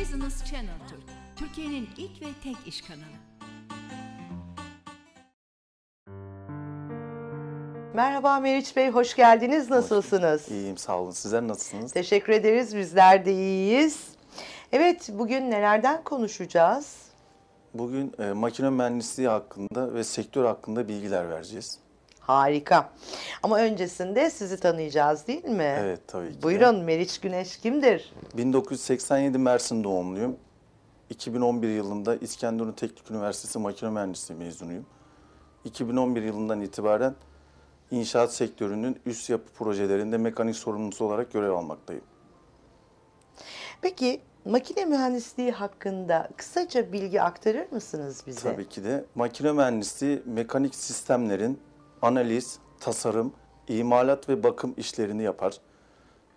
Business Channel Türk, Türkiye'nin ilk ve tek iş kanalı. Merhaba Meriç Bey, hoş geldiniz. Nasılsınız? İyiyim sağ olun. Sizler nasılsınız? Teşekkür ederiz, bizler de iyiyiz. Evet, bugün nelerden konuşacağız? Bugün e, makine mühendisliği hakkında ve sektör hakkında bilgiler vereceğiz. Harika. Ama öncesinde sizi tanıyacağız değil mi? Evet tabii ki. de. Buyurun, Meriç Güneş kimdir? 1987 Mersin doğumluyum. 2011 yılında İskenderun Teknik Üniversitesi Makine Mühendisliği mezunuyum. 2011 yılından itibaren inşaat sektörünün üst yapı projelerinde mekanik sorumlusu olarak görev almaktayım. Peki, makine mühendisliği hakkında kısaca bilgi aktarır mısınız bize? Tabii ki de makine mühendisliği mekanik sistemlerin analiz, tasarım, imalat ve bakım işlerini yapar.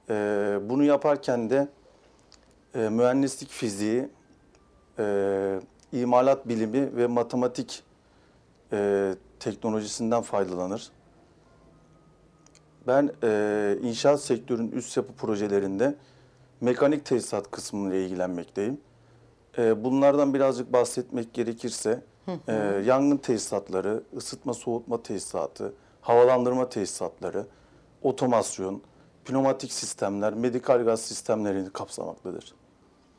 Ee, bunu yaparken de e, mühendislik fiziği, e, imalat bilimi ve matematik e, teknolojisinden faydalanır. Ben e, inşaat sektörünün üst yapı projelerinde mekanik tesisat kısmıyla ilgilenmekteyim. E, bunlardan birazcık bahsetmek gerekirse e, yangın tesisatları, ısıtma soğutma tesisatı, havalandırma tesisatları, otomasyon, pneumatik sistemler, medikal gaz sistemlerini kapsamaktadır.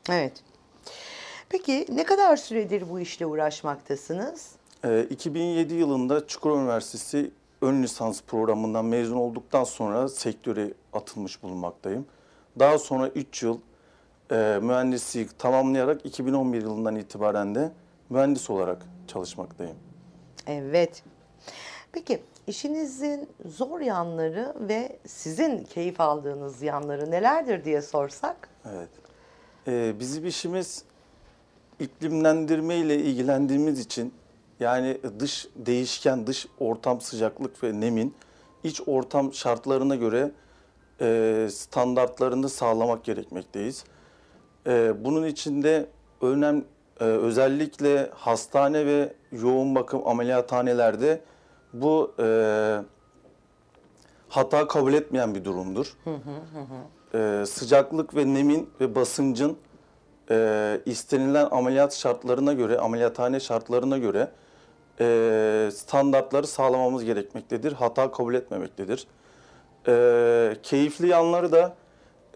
Evet. Peki, ne kadar süredir bu işle uğraşmaktasınız? E, 2007 yılında Çukurova Üniversitesi ön lisans programından mezun olduktan sonra sektöre atılmış bulunmaktayım. Daha sonra 3 yıl e, mühendisliği tamamlayarak 2011 yılından itibaren de mühendis olarak çalışmaktayım. Evet. Peki işinizin zor yanları ve sizin keyif aldığınız yanları nelerdir diye sorsak? Evet. Ee, bizim işimiz iklimlendirme ile ilgilendiğimiz için yani dış değişken, dış ortam sıcaklık ve nemin iç ortam şartlarına göre e, standartlarını sağlamak gerekmekteyiz. E, bunun içinde önem e, özellikle hastane ve yoğun bakım ameliyathanelerde bu e, hata kabul etmeyen bir durumdur. E, sıcaklık ve nemin ve basıncın e, istenilen ameliyat şartlarına göre, ameliyathane şartlarına göre e, standartları sağlamamız gerekmektedir. Hata kabul etmemektedir. E, keyifli yanları da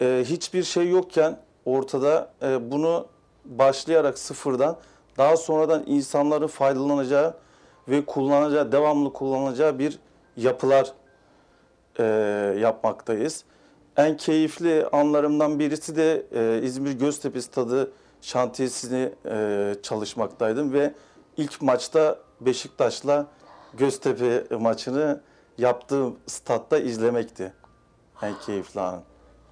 e, hiçbir şey yokken ortada e, bunu başlayarak sıfırdan daha sonradan insanların faydalanacağı ve kullanacağı, devamlı kullanacağı bir yapılar e, yapmaktayız. En keyifli anlarımdan birisi de e, İzmir Göztepe Stadı şantiyesini e, çalışmaktaydım ve ilk maçta Beşiktaş'la Göztepe maçını yaptığım statta izlemekti. En keyifli anım.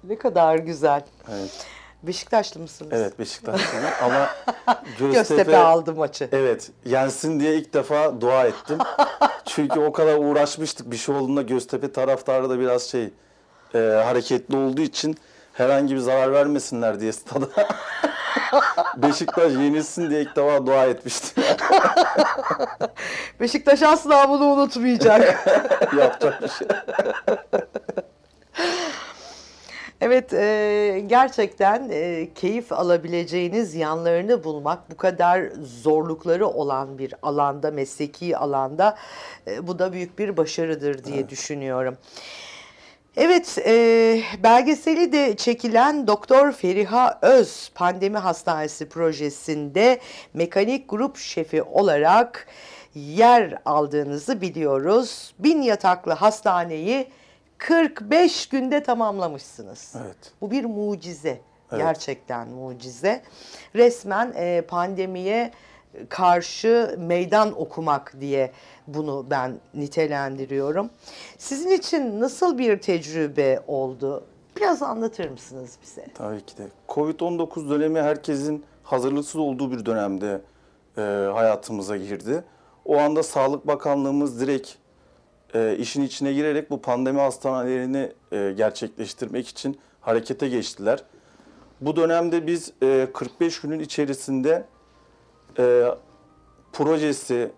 Ne kadar güzel. Evet, Beşiktaşlı mısınız? evet Beşiktaş'tayım ama Göztepe, Göztepe aldı maçı. Evet, yensin diye ilk defa dua ettim. Çünkü o kadar uğraşmıştık bir şey olduğunda Göztepe taraftarı da biraz şey e, hareketli olduğu için herhangi bir zarar vermesinler diye stada. Beşiktaş yenilsin diye ilk defa dua etmiştim. Beşiktaş asla bunu unutmayacak. Yapacak bir şey. Evet, e, gerçekten e, keyif alabileceğiniz yanlarını bulmak bu kadar zorlukları olan bir alanda, mesleki alanda e, bu da büyük bir başarıdır diye düşünüyorum. Evet, e, belgeseli de çekilen Doktor Feriha Öz Pandemi Hastanesi projesinde mekanik grup şefi olarak yer aldığınızı biliyoruz. Bin yataklı hastaneyi 45 günde tamamlamışsınız. Evet. Bu bir mucize. Evet. Gerçekten mucize. Resmen e, pandemiye karşı meydan okumak diye bunu ben nitelendiriyorum. Sizin için nasıl bir tecrübe oldu? Biraz anlatır mısınız bize? Tabii ki de. Covid-19 dönemi herkesin hazırlıksız olduğu bir dönemde e, hayatımıza girdi. O anda Sağlık Bakanlığımız direkt e, işin içine girerek bu pandemi hastanelerini e, gerçekleştirmek için harekete geçtiler. Bu dönemde biz e, 45 günün içerisinde e, projesi,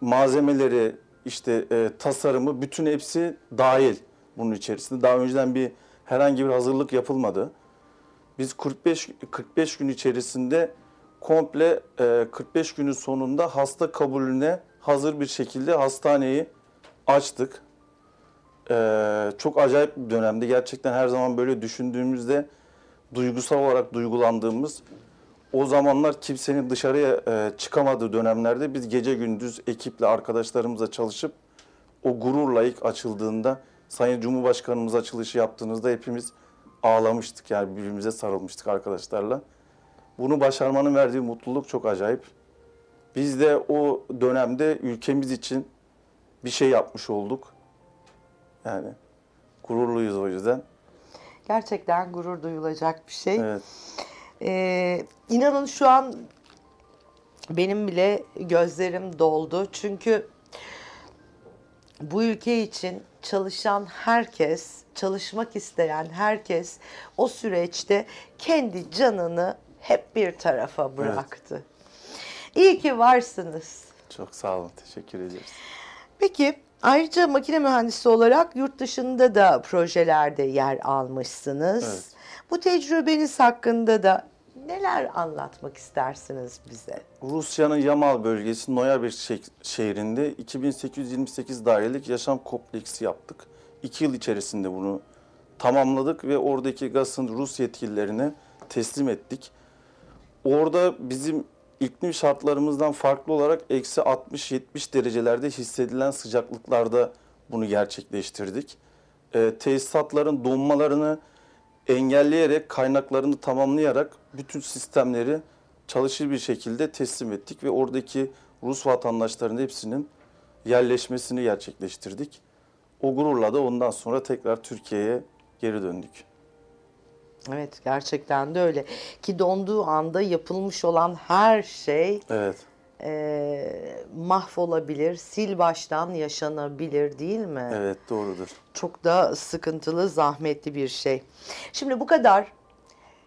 malzemeleri, işte e, tasarımı bütün hepsi dahil bunun içerisinde. Daha önceden bir herhangi bir hazırlık yapılmadı. Biz 45 45 gün içerisinde komple e, 45 günün sonunda hasta kabulüne hazır bir şekilde hastaneyi açtık. E, çok acayip bir dönemdi. Gerçekten her zaman böyle düşündüğümüzde duygusal olarak duygulandığımız o zamanlar kimsenin dışarıya e, çıkamadığı dönemlerde biz gece gündüz ekiple arkadaşlarımızla çalışıp o gururla ilk açıldığında Sayın Cumhurbaşkanımız açılışı yaptığınızda hepimiz ağlamıştık yani birbirimize sarılmıştık arkadaşlarla. Bunu başarmanın verdiği mutluluk çok acayip. Biz de o dönemde ülkemiz için bir şey yapmış olduk. Yani gururluyuz o yüzden. Gerçekten gurur duyulacak bir şey. Evet. Ee, inanın şu an benim bile gözlerim doldu. Çünkü bu ülke için çalışan herkes, çalışmak isteyen herkes o süreçte kendi canını hep bir tarafa bıraktı. İyi ki varsınız. Çok sağ olun. Teşekkür ederiz. Peki ayrıca makine mühendisi olarak yurt dışında da projelerde yer almışsınız. Evet. Bu tecrübeniz hakkında da neler anlatmak istersiniz bize? Rusya'nın Yamal bölgesi şeh- şehrinde 2828 dairelik yaşam kompleksi yaptık. İki yıl içerisinde bunu tamamladık ve oradaki gazın Rus yetkililerine teslim ettik. Orada bizim iklim şartlarımızdan farklı olarak eksi 60-70 derecelerde hissedilen sıcaklıklarda bunu gerçekleştirdik. Ee, tesisatların donmalarını engelleyerek, kaynaklarını tamamlayarak bütün sistemleri çalışır bir şekilde teslim ettik ve oradaki Rus vatandaşlarının hepsinin yerleşmesini gerçekleştirdik. O gururla da ondan sonra tekrar Türkiye'ye geri döndük. Evet gerçekten de öyle. Ki donduğu anda yapılmış olan her şey Evet, eee, mahvolabilir, sil baştan yaşanabilir değil mi? evet doğrudur. Çok da sıkıntılı, zahmetli bir şey. Şimdi bu kadar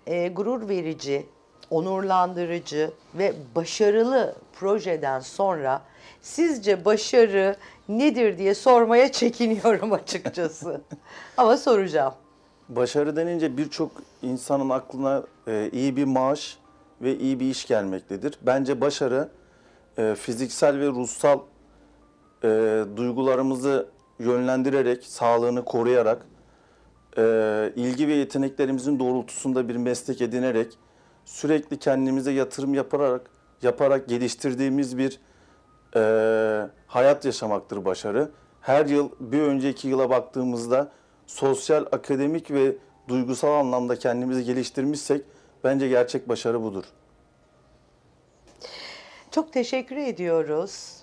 e, gurur verici, onurlandırıcı ve başarılı projeden sonra sizce başarı nedir diye sormaya çekiniyorum açıkçası. Ama soracağım. Başarı denince birçok insanın aklına e, iyi bir maaş ve iyi bir iş gelmektedir. Bence başarı e, fiziksel ve ruhsal e, duygularımızı yönlendirerek, sağlığını koruyarak, e, ilgi ve yeteneklerimizin doğrultusunda bir meslek edinerek, sürekli kendimize yatırım yaparak, yaparak geliştirdiğimiz bir e, hayat yaşamaktır başarı. Her yıl bir önceki yıla baktığımızda sosyal, akademik ve duygusal anlamda kendimizi geliştirmişsek bence gerçek başarı budur. Çok teşekkür ediyoruz.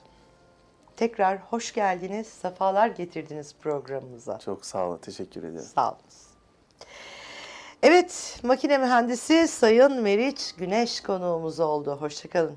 Tekrar hoş geldiniz, sefalar getirdiniz programımıza. Çok sağ olun, teşekkür ederim. Sağ olun. Evet, makine mühendisi Sayın Meriç Güneş konuğumuz oldu. Hoşçakalın.